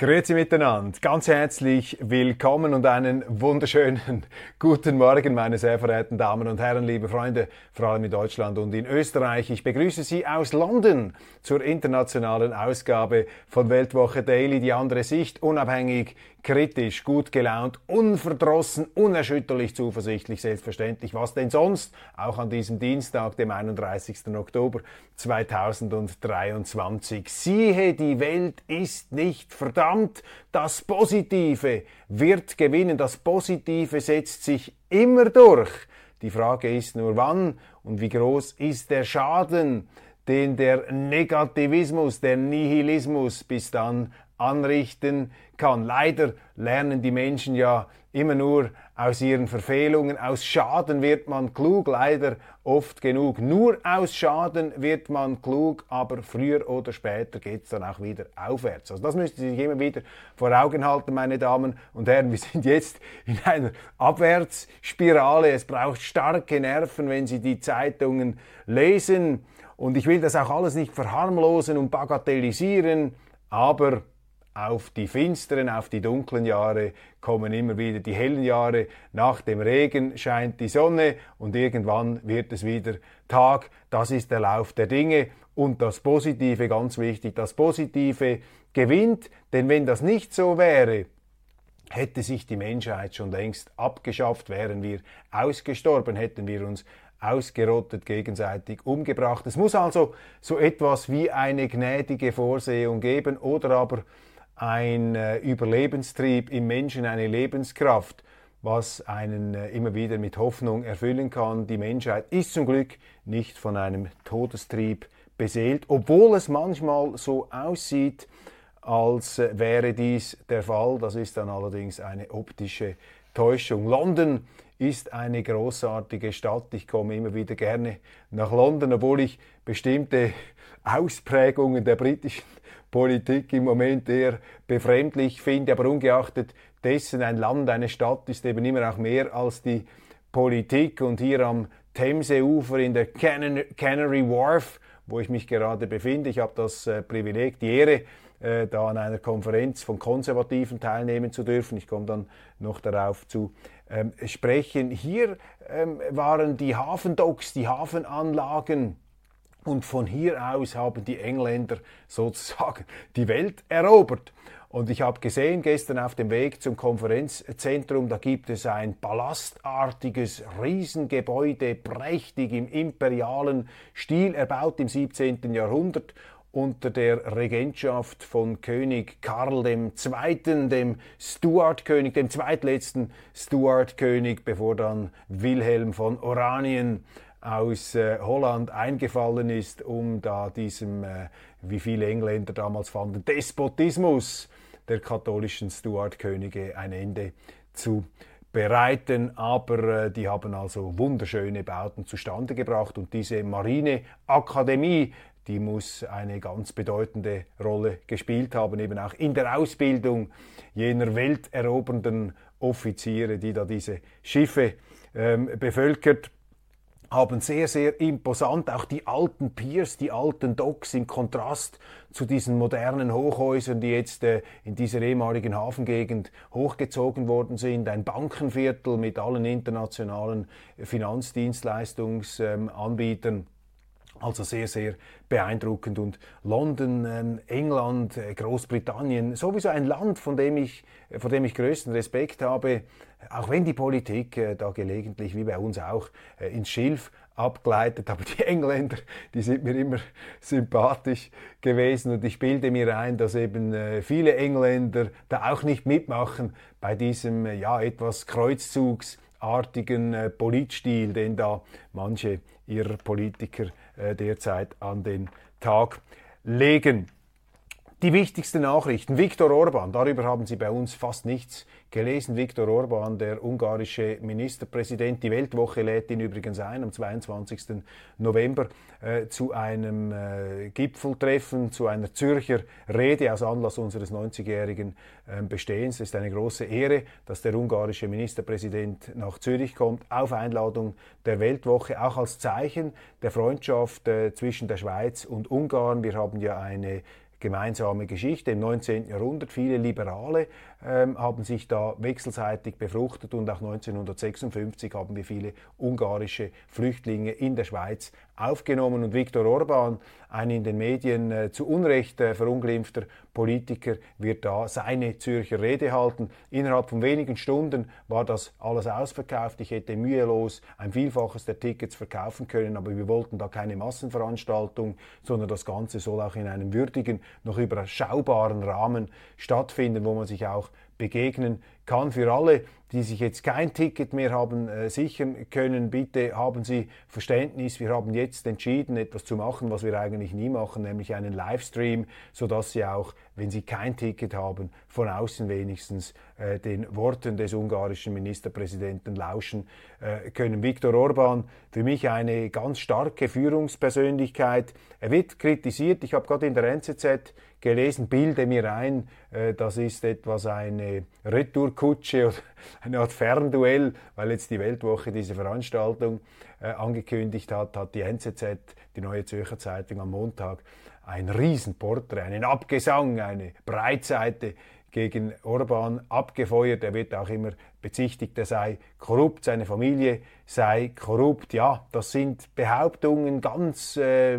Grüezi miteinander, ganz herzlich willkommen und einen wunderschönen guten Morgen, meine sehr verehrten Damen und Herren, liebe Freunde, vor allem in Deutschland und in Österreich. Ich begrüße Sie aus London zur internationalen Ausgabe von Weltwoche Daily, die andere Sicht, unabhängig, kritisch, gut gelaunt, unverdrossen, unerschütterlich zuversichtlich, selbstverständlich. Was denn sonst? Auch an diesem Dienstag, dem 31. Oktober 2023. Siehe, die Welt ist nicht verdammt. Das Positive wird gewinnen. Das Positive setzt sich immer durch. Die Frage ist nur, wann und wie groß ist der Schaden, den der Negativismus, der Nihilismus bis dann anrichten kann. Leider lernen die Menschen ja immer nur aus ihren Verfehlungen. Aus Schaden wird man klug, leider oft genug. Nur aus Schaden wird man klug, aber früher oder später geht es dann auch wieder aufwärts. Also das müssen Sie sich immer wieder vor Augen halten, meine Damen und Herren. Wir sind jetzt in einer Abwärtsspirale. Es braucht starke Nerven, wenn Sie die Zeitungen lesen. Und ich will das auch alles nicht verharmlosen und bagatellisieren, aber auf die finsteren, auf die dunklen Jahre kommen immer wieder die hellen Jahre. Nach dem Regen scheint die Sonne und irgendwann wird es wieder Tag. Das ist der Lauf der Dinge. Und das Positive, ganz wichtig, das Positive gewinnt. Denn wenn das nicht so wäre, hätte sich die Menschheit schon längst abgeschafft, wären wir ausgestorben, hätten wir uns ausgerottet, gegenseitig umgebracht. Es muss also so etwas wie eine gnädige Vorsehung geben oder aber ein äh, Überlebenstrieb im Menschen, eine Lebenskraft, was einen äh, immer wieder mit Hoffnung erfüllen kann. Die Menschheit ist zum Glück nicht von einem Todestrieb beseelt, obwohl es manchmal so aussieht, als äh, wäre dies der Fall. Das ist dann allerdings eine optische Täuschung. London ist eine großartige Stadt. Ich komme immer wieder gerne nach London, obwohl ich bestimmte Ausprägungen der britischen Politik im Moment eher befremdlich finde. Aber ungeachtet dessen, ein Land, eine Stadt ist eben immer auch mehr als die Politik. Und hier am Themseufer in der Canary Wharf, wo ich mich gerade befinde, ich habe das äh, Privileg, die Ehre, äh, da an einer Konferenz von Konservativen teilnehmen zu dürfen. Ich komme dann noch darauf zu ähm, sprechen. Hier ähm, waren die Hafendocks, die Hafenanlagen, und von hier aus haben die Engländer sozusagen die Welt erobert. Und ich habe gesehen gestern auf dem Weg zum Konferenzzentrum, da gibt es ein palastartiges Riesengebäude, prächtig im imperialen Stil, erbaut im 17. Jahrhundert unter der Regentschaft von König Karl II., dem Stuart-König, dem zweitletzten Stuart-König, bevor dann Wilhelm von Oranien aus äh, Holland eingefallen ist, um da diesem, äh, wie viele Engländer damals fanden, Despotismus der katholischen Stuart-Könige ein Ende zu bereiten, aber äh, die haben also wunderschöne Bauten zustande gebracht und diese Marineakademie, die muss eine ganz bedeutende Rolle gespielt haben, eben auch in der Ausbildung jener welterobernden Offiziere, die da diese Schiffe ähm, bevölkert haben sehr, sehr imposant auch die alten Piers, die alten Docks im Kontrast zu diesen modernen Hochhäusern, die jetzt äh, in dieser ehemaligen Hafengegend hochgezogen worden sind. Ein Bankenviertel mit allen internationalen Finanzdienstleistungsanbietern. Also sehr, sehr beeindruckend. Und London, ähm, England, äh, Großbritannien, sowieso ein Land, von dem ich, vor dem ich größten Respekt habe, auch wenn die Politik äh, da gelegentlich, wie bei uns auch, äh, ins Schilf abgleitet. Aber die Engländer, die sind mir immer sympathisch gewesen und ich bilde mir ein, dass eben viele Engländer da auch nicht mitmachen bei diesem ja etwas kreuzzugsartigen Politstil, den da manche ihrer Politiker äh, derzeit an den Tag legen. Die wichtigsten Nachrichten. Viktor Orban, darüber haben Sie bei uns fast nichts gelesen. Viktor Orban, der ungarische Ministerpräsident. Die Weltwoche lädt ihn übrigens ein am 22. November äh, zu einem äh, Gipfeltreffen, zu einer Zürcher Rede aus Anlass unseres 90-jährigen äh, Bestehens. Es ist eine große Ehre, dass der ungarische Ministerpräsident nach Zürich kommt, auf Einladung der Weltwoche, auch als Zeichen der Freundschaft äh, zwischen der Schweiz und Ungarn. Wir haben ja eine gemeinsame Geschichte im 19. Jahrhundert. Viele Liberale ähm, haben sich da wechselseitig befruchtet und auch 1956 haben wir viele ungarische Flüchtlinge in der Schweiz aufgenommen und Viktor Orban, ein in den Medien äh, zu Unrecht äh, verunglimpfter Politiker, wird da seine Zürcher Rede halten. Innerhalb von wenigen Stunden war das alles ausverkauft. Ich hätte mühelos ein Vielfaches der Tickets verkaufen können, aber wir wollten da keine Massenveranstaltung, sondern das Ganze soll auch in einem würdigen, noch überschaubaren Rahmen stattfinden, wo man sich auch encore begegnen kann. Für alle, die sich jetzt kein Ticket mehr haben äh, sichern können, bitte haben Sie Verständnis. Wir haben jetzt entschieden, etwas zu machen, was wir eigentlich nie machen, nämlich einen Livestream, sodass Sie auch, wenn Sie kein Ticket haben, von außen wenigstens äh, den Worten des ungarischen Ministerpräsidenten lauschen äh, können. Viktor Orban, für mich eine ganz starke Führungspersönlichkeit. Er wird kritisiert. Ich habe gerade in der NZZ gelesen, bilde mir ein, äh, das ist etwas eine Retourkutsche oder eine Art Fernduell, weil jetzt die Weltwoche diese Veranstaltung äh, angekündigt hat, hat die NZZ, die Neue Zürcher Zeitung am Montag, ein Riesenporträt, einen Abgesang, eine Breitseite gegen Orban abgefeuert. Er wird auch immer bezichtigt, er sei korrupt, seine Familie sei korrupt. Ja, das sind Behauptungen, ganz äh,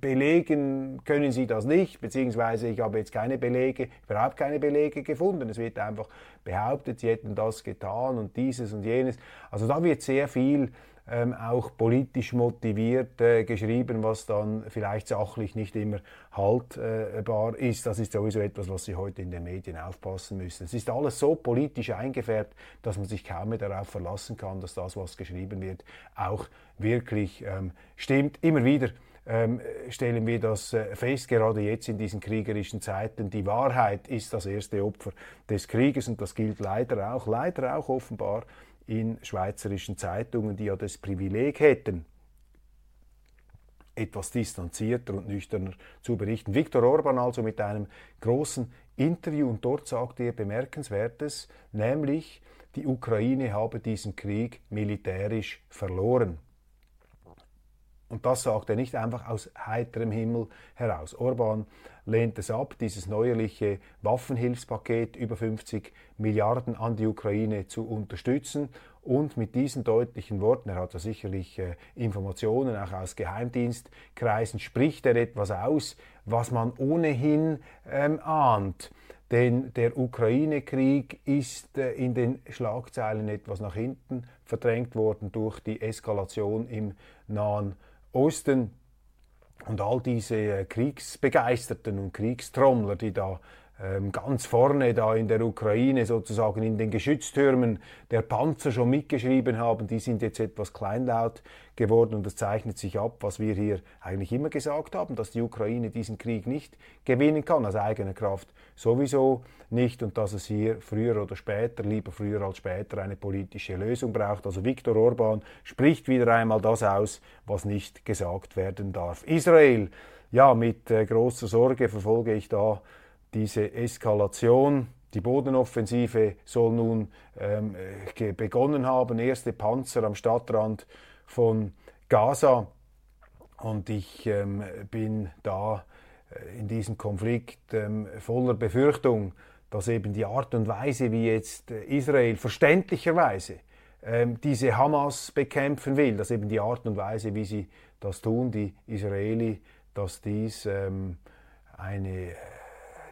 belegen können Sie das nicht, beziehungsweise ich habe jetzt keine Belege, überhaupt keine Belege gefunden. Es wird einfach behauptet, Sie hätten das getan und dieses und jenes. Also da wird sehr viel ähm, auch politisch motiviert äh, geschrieben, was dann vielleicht sachlich nicht immer haltbar ist. Das ist sowieso etwas, was Sie heute in den Medien aufpassen müssen. Es ist alles so politisch eingefärbt, dass man sich kaum mehr darauf verlassen kann, dass das, was geschrieben wird, auch wirklich ähm, stimmt. Immer wieder ähm, stellen wir das äh, fest, gerade jetzt in diesen kriegerischen Zeiten. Die Wahrheit ist das erste Opfer des Krieges und das gilt leider auch, leider auch offenbar in schweizerischen Zeitungen, die ja das Privileg hätten, etwas distanzierter und nüchterner zu berichten. Viktor Orban also mit einem großen Interview und dort sagte er bemerkenswertes, nämlich die Ukraine habe diesen Krieg militärisch verloren. Und das sagt er nicht einfach aus heiterem Himmel heraus. Orban lehnt es ab, dieses neuerliche Waffenhilfspaket über 50 Milliarden an die Ukraine zu unterstützen. Und mit diesen deutlichen Worten, er hat ja sicherlich äh, Informationen auch aus Geheimdienstkreisen, spricht er etwas aus, was man ohnehin ähm, ahnt. Denn der Ukraine-Krieg ist äh, in den Schlagzeilen etwas nach hinten verdrängt worden durch die Eskalation im Nahen Osten. Osten und all diese äh, Kriegsbegeisterten und Kriegstrummler, die da ganz vorne da in der Ukraine sozusagen in den Geschütztürmen der Panzer schon mitgeschrieben haben, die sind jetzt etwas kleinlaut geworden und das zeichnet sich ab, was wir hier eigentlich immer gesagt haben, dass die Ukraine diesen Krieg nicht gewinnen kann, aus eigener Kraft sowieso nicht und dass es hier früher oder später, lieber früher als später, eine politische Lösung braucht. Also Viktor Orban spricht wieder einmal das aus, was nicht gesagt werden darf. Israel, ja, mit äh, großer Sorge verfolge ich da diese Eskalation. Die Bodenoffensive soll nun ähm, begonnen haben, erste Panzer am Stadtrand von Gaza. Und ich ähm, bin da äh, in diesem Konflikt ähm, voller Befürchtung, dass eben die Art und Weise, wie jetzt äh, Israel verständlicherweise ähm, diese Hamas bekämpfen will, dass eben die Art und Weise, wie sie das tun die Israeli, dass dies ähm, eine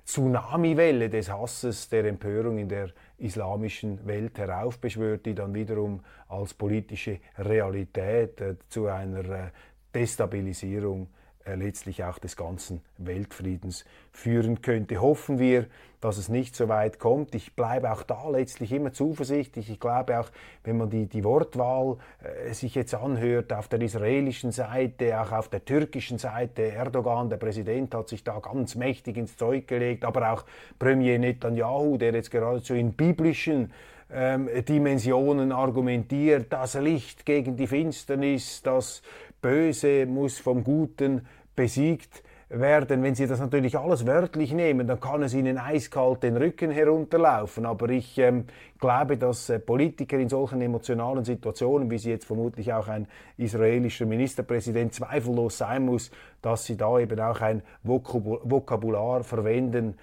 Tsunamiwelle des Hasses, der Empörung in der islamischen Welt heraufbeschwört, die dann wiederum als politische Realität äh, zu einer äh, Destabilisierung letztlich auch des ganzen Weltfriedens führen könnte. Hoffen wir, dass es nicht so weit kommt. Ich bleibe auch da letztlich immer zuversichtlich. Ich glaube auch, wenn man die, die Wortwahl äh, sich jetzt anhört, auf der israelischen Seite, auch auf der türkischen Seite, Erdogan, der Präsident, hat sich da ganz mächtig ins Zeug gelegt, aber auch Premier Netanyahu, der jetzt geradezu in biblischen ähm, Dimensionen argumentiert, das Licht gegen die Finsternis, das Böse muss vom Guten besiegt werden. Wenn Sie das natürlich alles wörtlich nehmen, dann kann es Ihnen eiskalt den Rücken herunterlaufen. Aber ich ähm, glaube, dass äh, Politiker in solchen emotionalen Situationen, wie sie jetzt vermutlich auch ein israelischer Ministerpräsident zweifellos sein muss, dass sie da eben auch ein Vokabular verwenden,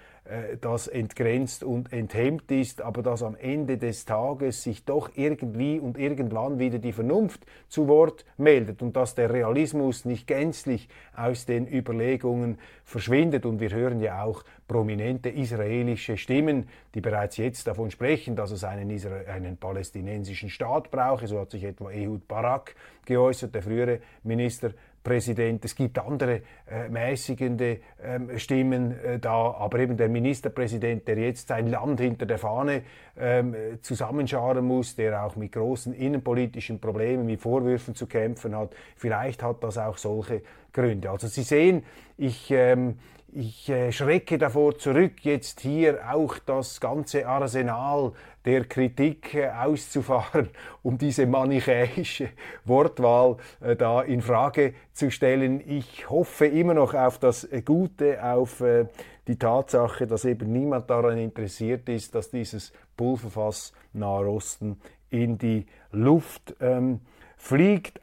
das entgrenzt und enthemmt ist, aber dass am Ende des Tages sich doch irgendwie und irgendwann wieder die Vernunft zu Wort meldet und dass der Realismus nicht gänzlich aus den Überlegungen verschwindet. Und wir hören ja auch prominente israelische Stimmen, die bereits jetzt davon sprechen, dass es einen, einen palästinensischen Staat brauche. So hat sich etwa Ehud Barak geäußert, der frühere Minister Präsident. Es gibt andere äh, mäßigende ähm, Stimmen äh, da, aber eben der Ministerpräsident, der jetzt sein Land hinter der Fahne ähm, zusammenscharen muss, der auch mit großen innenpolitischen Problemen, mit Vorwürfen zu kämpfen hat, vielleicht hat das auch solche Gründe. Also Sie sehen, ich ähm, ich äh, schrecke davor zurück, jetzt hier auch das ganze Arsenal der Kritik äh, auszufahren, um diese manichäische Wortwahl äh, da in Frage zu stellen. Ich hoffe immer noch auf das Gute, auf die Tatsache, dass eben niemand daran interessiert ist, dass dieses Pulverfass Nahe Osten in die Luft ähm, fliegt.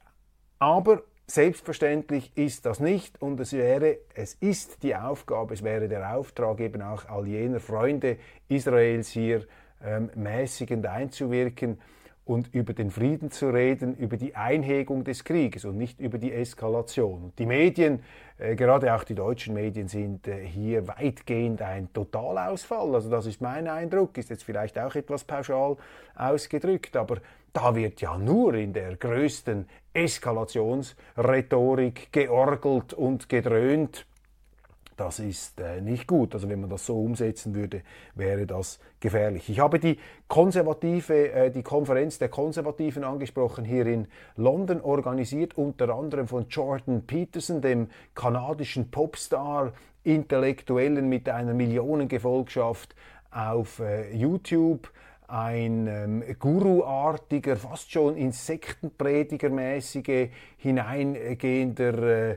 Aber Selbstverständlich ist das nicht und es wäre, es ist die Aufgabe, es wäre der Auftrag eben auch all jener Freunde Israels hier ähm, mäßigend einzuwirken und über den Frieden zu reden, über die Einhegung des Krieges und nicht über die Eskalation. Die Medien, äh, gerade auch die deutschen Medien, sind äh, hier weitgehend ein Totalausfall. Also das ist mein Eindruck, ist jetzt vielleicht auch etwas pauschal ausgedrückt, aber da wird ja nur in der größten Eskalationsrhetorik georgelt und gedröhnt. Das ist äh, nicht gut. Also wenn man das so umsetzen würde, wäre das gefährlich. Ich habe die konservative, äh, die Konferenz der Konservativen angesprochen hier in London, organisiert unter anderem von Jordan Peterson, dem kanadischen Popstar, Intellektuellen mit einer Millionengefolgschaft auf äh, YouTube ein ähm, Guruartiger, fast schon Insektenpredigermäßige, hineingehender, äh,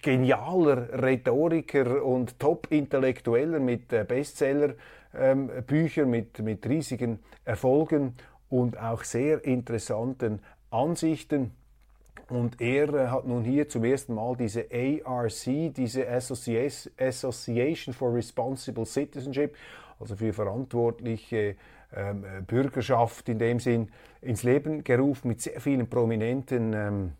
genialer Rhetoriker und Top-Intellektueller mit äh, Bestseller-Büchern, ähm, mit, mit riesigen Erfolgen und auch sehr interessanten Ansichten. Und er äh, hat nun hier zum ersten Mal diese ARC, diese Association for Responsible Citizenship, also für verantwortliche ähm, Bürgerschaft in dem Sinn, ins Leben gerufen mit sehr vielen prominenten. Ähm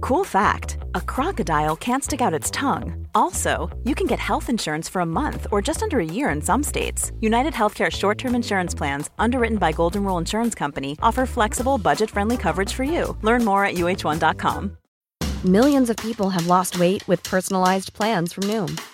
cool fact a crocodile can't stick out its tongue. Also, you can get health insurance for a month or just under a year in some states. United Healthcare short term insurance plans, underwritten by Golden Rule Insurance Company, offer flexible, budget friendly coverage for you. Learn more at uh1.com. Millions of people have lost weight with personalized plans from Noom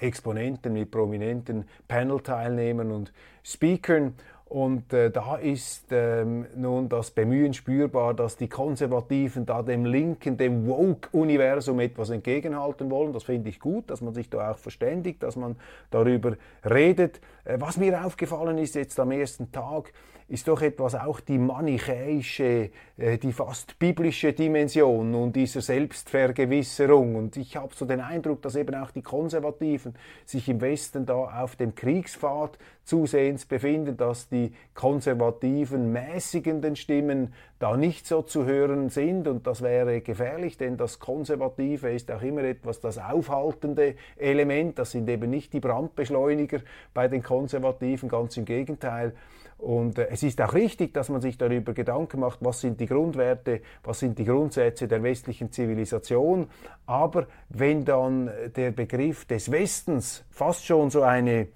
Exponenten, mit prominenten Panel-Teilnehmern und Speakern. Und äh, da ist ähm, nun das Bemühen spürbar, dass die Konservativen da dem linken, dem Woke-Universum etwas entgegenhalten wollen. Das finde ich gut, dass man sich da auch verständigt, dass man darüber redet. Äh, was mir aufgefallen ist jetzt am ersten Tag, ist doch etwas auch die manichäische, äh, die fast biblische Dimension und dieser Selbstvergewisserung. Und ich habe so den Eindruck, dass eben auch die Konservativen sich im Westen da auf dem Kriegspfad zusehends befinden, dass die konservativen, mäßigenden Stimmen da nicht so zu hören sind. Und das wäre gefährlich, denn das Konservative ist auch immer etwas das aufhaltende Element. Das sind eben nicht die Brandbeschleuniger bei den Konservativen, ganz im Gegenteil. Und äh, es ist auch richtig, dass man sich darüber Gedanken macht, was sind die Grundwerte, was sind die Grundsätze der westlichen Zivilisation. Aber wenn dann der Begriff des Westens fast schon so eine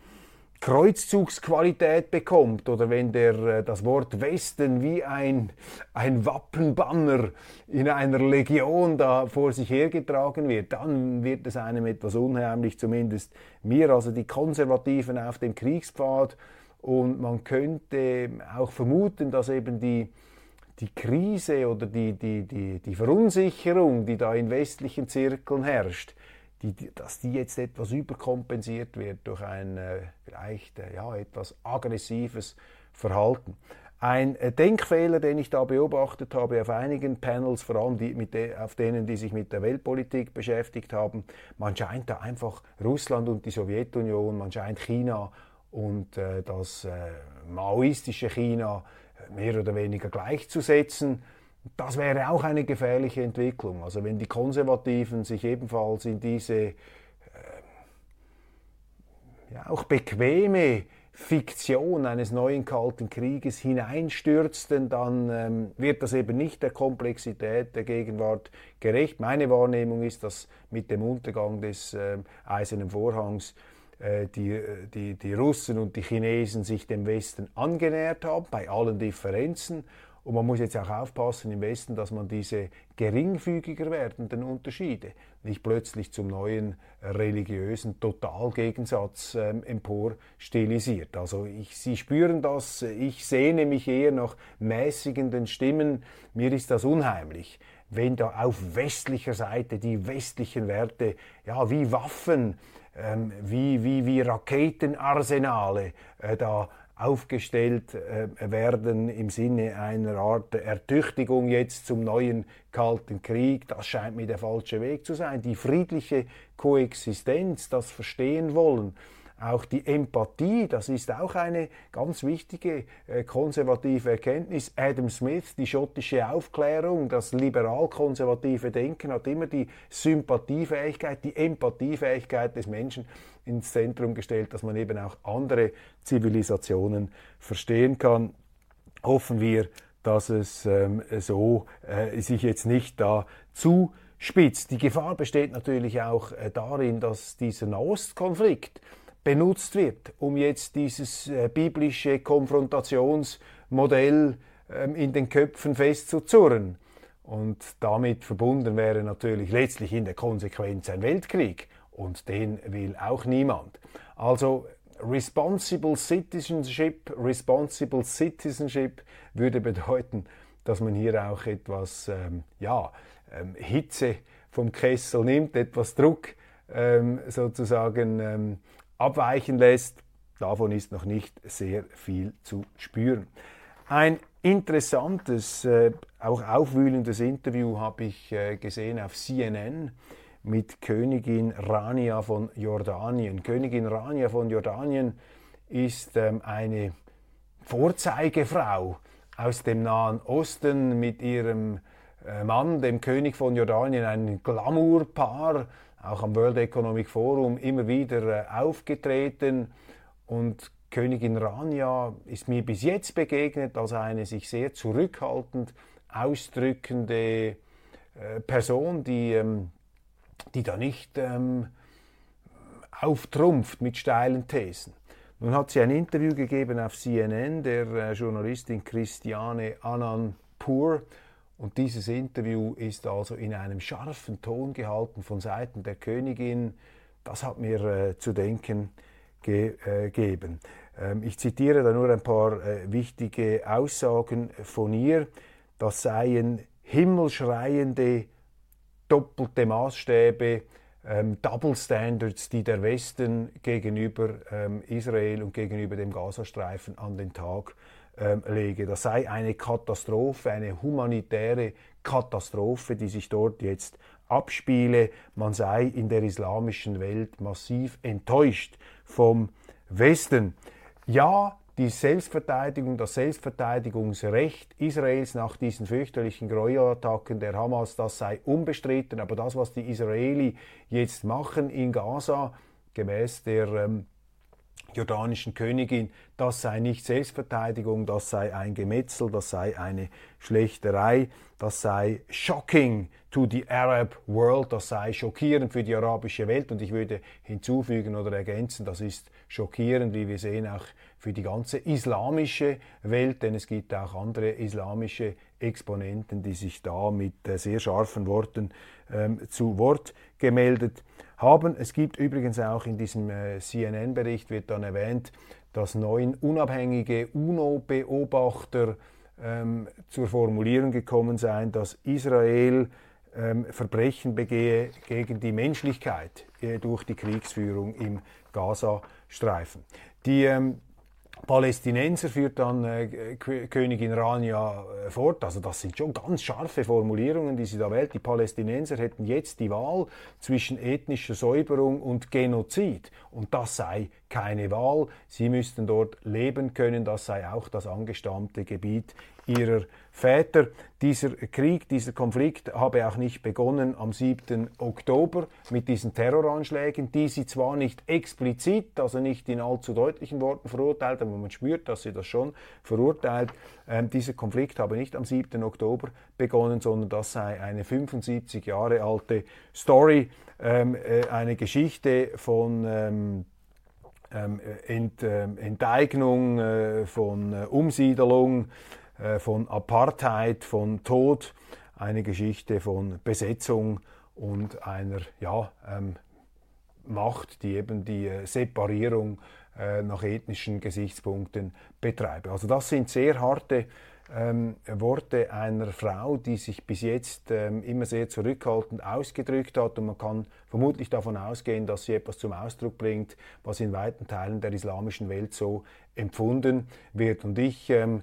Kreuzzugsqualität bekommt oder wenn der, äh, das Wort Westen wie ein, ein Wappenbanner in einer Legion da vor sich hergetragen wird, dann wird es einem etwas unheimlich, zumindest mir, also die Konservativen auf dem Kriegspfad. Und man könnte auch vermuten, dass eben die, die Krise oder die, die, die, die Verunsicherung, die da in westlichen Zirkeln herrscht, die, dass die jetzt etwas überkompensiert wird durch ein äh, vielleicht äh, ja, etwas aggressives Verhalten. Ein äh, Denkfehler, den ich da beobachtet habe auf einigen Panels, vor allem die, de, auf denen, die sich mit der Weltpolitik beschäftigt haben, man scheint da einfach Russland und die Sowjetunion, man scheint China und äh, das äh, maoistische China mehr oder weniger gleichzusetzen. Das wäre auch eine gefährliche Entwicklung. Also wenn die Konservativen sich ebenfalls in diese äh, ja, auch bequeme Fiktion eines neuen Kalten Krieges hineinstürzten, dann ähm, wird das eben nicht der Komplexität der Gegenwart gerecht. Meine Wahrnehmung ist, dass mit dem Untergang des äh, Eisernen Vorhangs äh, die, die, die Russen und die Chinesen sich dem Westen angenähert haben, bei allen Differenzen. Und man muss jetzt auch aufpassen im Westen, dass man diese geringfügiger werdenden Unterschiede nicht plötzlich zum neuen religiösen Totalgegensatz ähm, empor stilisiert. Also ich, Sie spüren das, ich sehne mich eher nach mäßigenden Stimmen. Mir ist das unheimlich, wenn da auf westlicher Seite die westlichen Werte ja wie Waffen ähm, wie, wie, wie Raketenarsenale äh, da aufgestellt äh, werden im Sinne einer Art Ertüchtigung jetzt zum neuen Kalten Krieg. Das scheint mir der falsche Weg zu sein. Die friedliche Koexistenz, das Verstehen wollen, auch die Empathie, das ist auch eine ganz wichtige äh, konservative Erkenntnis. Adam Smith, die schottische Aufklärung, das liberal-konservative Denken hat immer die Sympathiefähigkeit, die Empathiefähigkeit des Menschen ins Zentrum gestellt, dass man eben auch andere Zivilisationen verstehen kann. Hoffen wir, dass es ähm, so äh, sich jetzt nicht da zuspitzt. Die Gefahr besteht natürlich auch äh, darin, dass dieser Nahostkonflikt benutzt wird, um jetzt dieses äh, biblische Konfrontationsmodell ähm, in den Köpfen festzuzurren. Und damit verbunden wäre natürlich letztlich in der Konsequenz ein Weltkrieg. Und den will auch niemand. Also Responsible Citizenship, Responsible Citizenship würde bedeuten, dass man hier auch etwas ähm, ja, ähm, Hitze vom Kessel nimmt, etwas Druck ähm, sozusagen ähm, abweichen lässt. Davon ist noch nicht sehr viel zu spüren. Ein interessantes, äh, auch aufwühlendes Interview habe ich äh, gesehen auf CNN mit Königin Rania von Jordanien. Königin Rania von Jordanien ist ähm, eine Vorzeigefrau aus dem Nahen Osten mit ihrem äh, Mann, dem König von Jordanien, ein Glamourpaar, auch am World Economic Forum immer wieder äh, aufgetreten und Königin Rania ist mir bis jetzt begegnet als eine sich sehr zurückhaltend ausdrückende äh, Person, die, ähm, die da nicht ähm, auftrumpft mit steilen Thesen. Nun hat sie ein Interview gegeben auf CNN der äh, Journalistin Christiane Anand-Pur und dieses Interview ist also in einem scharfen Ton gehalten von Seiten der Königin. Das hat mir äh, zu denken gegeben. Äh, ähm, ich zitiere da nur ein paar äh, wichtige Aussagen von ihr. Das seien himmelschreiende doppelte Maßstäbe, ähm, Double Standards, die der Westen gegenüber ähm, Israel und gegenüber dem Gazastreifen an den Tag lege. Das sei eine Katastrophe, eine humanitäre Katastrophe, die sich dort jetzt abspiele. Man sei in der islamischen Welt massiv enttäuscht vom Westen. Ja, die Selbstverteidigung, das Selbstverteidigungsrecht Israels nach diesen fürchterlichen Gräuelattacken der Hamas, das sei unbestritten. Aber das, was die Israeli jetzt machen in Gaza, gemäß der ähm, jordanischen Königin, das sei nicht Selbstverteidigung, das sei ein Gemetzel, das sei eine Schlächterei, das sei shocking to the Arab world, das sei schockierend für die arabische Welt. Und ich würde hinzufügen oder ergänzen, das ist schockierend, wie wir sehen, auch für die ganze islamische Welt, denn es gibt auch andere islamische Exponenten, die sich da mit äh, sehr scharfen Worten ähm, zu Wort gemeldet haben. Es gibt übrigens auch in diesem äh, CNN-Bericht wird dann erwähnt, dass neun unabhängige UNO-Beobachter ähm, zur Formulierung gekommen seien, dass Israel ähm, Verbrechen begehe gegen die Menschlichkeit äh, durch die Kriegsführung im Gazastreifen. Die ähm, Palästinenser führt dann äh, Königin Rania äh, fort. Also das sind schon ganz scharfe Formulierungen, die sie da wählt. Die Palästinenser hätten jetzt die Wahl zwischen ethnischer Säuberung und Genozid. Und das sei keine Wahl. Sie müssten dort leben können. Das sei auch das angestammte Gebiet ihrer Väter. Dieser Krieg, dieser Konflikt habe auch nicht begonnen am 7. Oktober mit diesen Terroranschlägen, die sie zwar nicht explizit, also nicht in allzu deutlichen Worten verurteilt, aber man spürt, dass sie das schon verurteilt. Ähm, dieser Konflikt habe nicht am 7. Oktober begonnen, sondern das sei eine 75 Jahre alte Story, ähm, äh, eine Geschichte von ähm, ähm Ent, äh, Enteignung, äh, von äh, Umsiedelung, äh, von Apartheid, von Tod, eine Geschichte von Besetzung und einer ja, ähm, Macht, die eben die äh, Separierung äh, nach ethnischen Gesichtspunkten betreibt. Also das sind sehr harte ähm, Worte einer Frau, die sich bis jetzt ähm, immer sehr zurückhaltend ausgedrückt hat und man kann vermutlich davon ausgehen, dass sie etwas zum Ausdruck bringt, was in weiten Teilen der islamischen Welt so empfunden wird. Und ich ähm,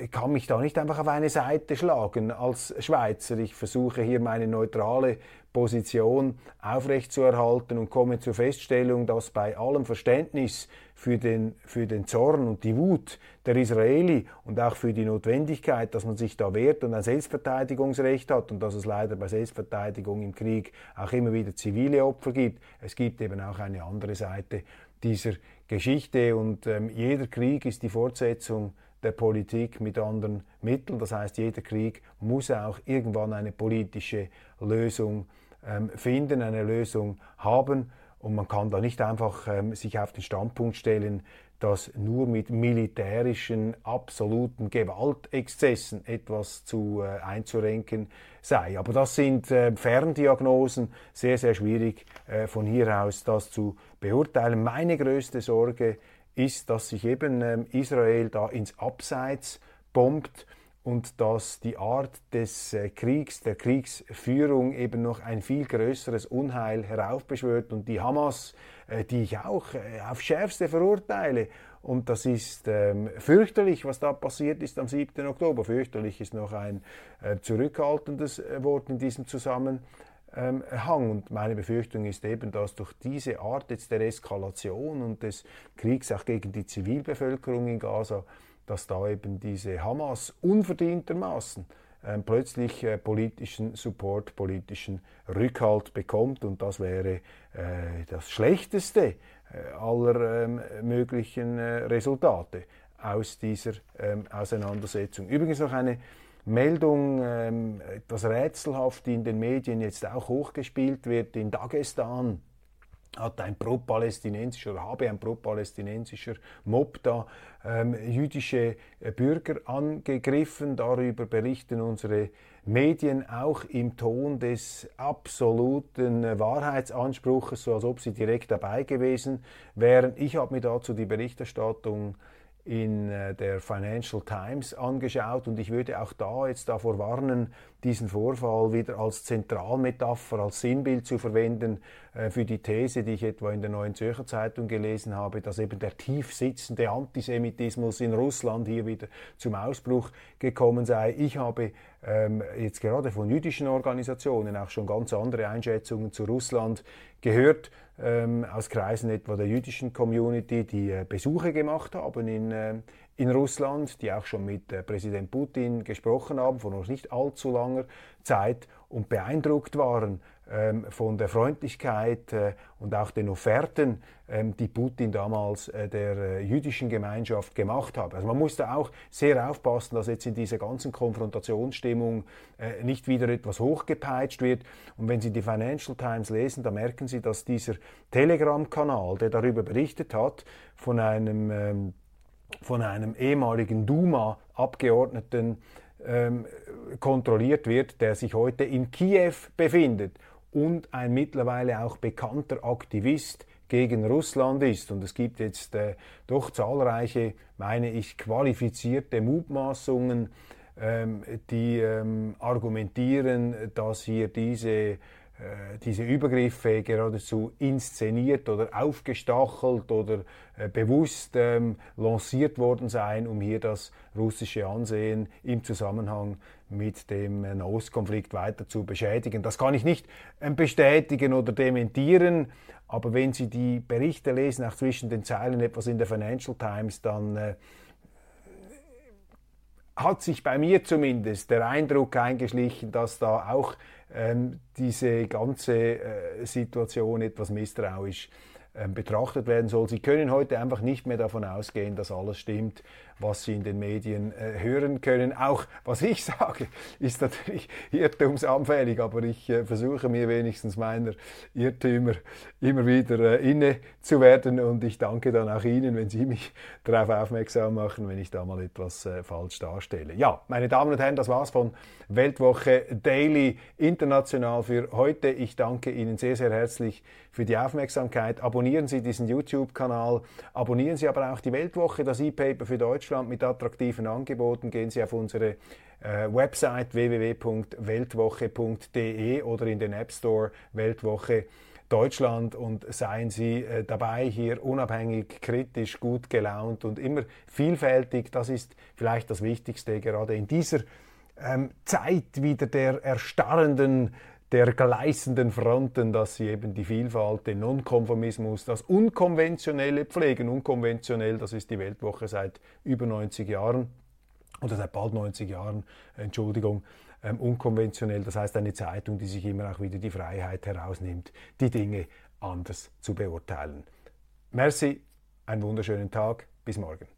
ich kann mich da nicht einfach auf eine Seite schlagen als Schweizer. Ich versuche hier meine neutrale Position aufrechtzuerhalten und komme zur Feststellung, dass bei allem Verständnis für den, für den Zorn und die Wut der Israeli und auch für die Notwendigkeit, dass man sich da wehrt und ein Selbstverteidigungsrecht hat und dass es leider bei Selbstverteidigung im Krieg auch immer wieder zivile Opfer gibt. Es gibt eben auch eine andere Seite dieser Geschichte und ähm, jeder Krieg ist die Fortsetzung der Politik mit anderen Mitteln. Das heißt, jeder Krieg muss auch irgendwann eine politische Lösung ähm, finden, eine Lösung haben. Und man kann da nicht einfach ähm, sich auf den Standpunkt stellen, dass nur mit militärischen absoluten Gewaltexzessen etwas zu äh, einzurenken sei. Aber das sind äh, Ferndiagnosen, sehr, sehr schwierig äh, von hier aus das zu beurteilen. Meine größte Sorge ist, dass sich eben ähm, Israel da ins Abseits bombt und dass die Art des äh, Kriegs, der Kriegsführung eben noch ein viel größeres Unheil heraufbeschwört und die Hamas, äh, die ich auch äh, auf schärfste verurteile. Und das ist ähm, fürchterlich, was da passiert ist am 7. Oktober. Fürchterlich ist noch ein äh, zurückhaltendes Wort in diesem Zusammenhang ähm, Hang. Und meine Befürchtung ist eben, dass durch diese Art jetzt der Eskalation und des Kriegs auch gegen die Zivilbevölkerung in Gaza, dass da eben diese Hamas unverdientermaßen ähm, plötzlich äh, politischen Support, politischen Rückhalt bekommt. Und das wäre äh, das Schlechteste äh, aller ähm, möglichen äh, Resultate aus dieser ähm, Auseinandersetzung. Übrigens noch eine Meldung, ähm, etwas rätselhaft, die in den Medien jetzt auch hochgespielt wird. In Dagestan hat ein pro-palästinensischer habe ein pro-palästinensischer Mob da ähm, jüdische äh, Bürger angegriffen. Darüber berichten unsere Medien auch im Ton des absoluten äh, Wahrheitsanspruches, so als ob sie direkt dabei gewesen wären. Ich habe mir dazu die Berichterstattung in äh, der Financial Times angeschaut und ich würde auch da jetzt davor warnen, diesen Vorfall wieder als Zentralmetapher, als Sinnbild zu verwenden äh, für die These, die ich etwa in der Neuen Zürcher Zeitung gelesen habe, dass eben der tief sitzende Antisemitismus in Russland hier wieder zum Ausbruch gekommen sei. Ich habe ähm, jetzt gerade von jüdischen Organisationen auch schon ganz andere Einschätzungen zu Russland gehört ähm, aus Kreisen etwa der jüdischen Community, die äh, Besuche gemacht haben in, äh, in Russland, die auch schon mit äh, Präsident Putin gesprochen haben, vor noch nicht allzu langer Zeit und beeindruckt waren von der Freundlichkeit äh, und auch den Offerten, ähm, die Putin damals äh, der äh, jüdischen Gemeinschaft gemacht hat. Also man muss da auch sehr aufpassen, dass jetzt in dieser ganzen Konfrontationsstimmung nicht wieder etwas hochgepeitscht wird. Und wenn Sie die Financial Times lesen, da merken Sie, dass dieser Telegram-Kanal, der darüber berichtet hat, von einem, ähm, von einem ehemaligen Duma-Abgeordneten ähm, kontrolliert wird, der sich heute in Kiew befindet und ein mittlerweile auch bekannter Aktivist gegen Russland ist. Und es gibt jetzt äh, doch zahlreiche, meine ich, qualifizierte Mutmaßungen, ähm, die ähm, argumentieren, dass hier diese äh, diese Übergriffe geradezu inszeniert oder aufgestachelt oder äh, bewusst ähm, lanciert worden seien, um hier das russische Ansehen im Zusammenhang mit dem Nahostkonflikt weiter zu beschädigen. Das kann ich nicht ähm, bestätigen oder dementieren, aber wenn Sie die Berichte lesen, auch zwischen den Zeilen etwas in der Financial Times, dann äh, hat sich bei mir zumindest der Eindruck eingeschlichen, dass da auch ähm, diese ganze äh, Situation etwas misstrauisch ähm, betrachtet werden soll. Sie können heute einfach nicht mehr davon ausgehen, dass alles stimmt, was Sie in den Medien äh, hören können. Auch was ich sage, ist natürlich irrtumsanfällig, aber ich äh, versuche mir wenigstens meiner Irrtümer immer wieder äh, inne zu werden und ich danke dann auch Ihnen, wenn Sie mich darauf aufmerksam machen, wenn ich da mal etwas äh, falsch darstelle. Ja, meine Damen und Herren, das war's von Weltwoche Daily International für heute. Ich danke Ihnen sehr, sehr herzlich für die Aufmerksamkeit. Abonnieren Sie diesen YouTube-Kanal, abonnieren Sie aber auch die Weltwoche, das E-Paper für Deutschland mit attraktiven Angeboten. Gehen Sie auf unsere äh, Website www.weltwoche.de oder in den App Store Weltwoche Deutschland und seien Sie äh, dabei hier unabhängig, kritisch, gut gelaunt und immer vielfältig. Das ist vielleicht das Wichtigste gerade in dieser ähm, Zeit wieder der erstarrenden der gleißenden Fronten, dass sie eben die Vielfalt, den Nonkonformismus, das Unkonventionelle pflegen. Unkonventionell, das ist die Weltwoche seit über 90 Jahren oder seit bald 90 Jahren, Entschuldigung, ähm, unkonventionell. Das heißt eine Zeitung, die sich immer auch wieder die Freiheit herausnimmt, die Dinge anders zu beurteilen. Merci, einen wunderschönen Tag, bis morgen.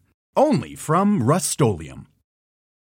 only from Rust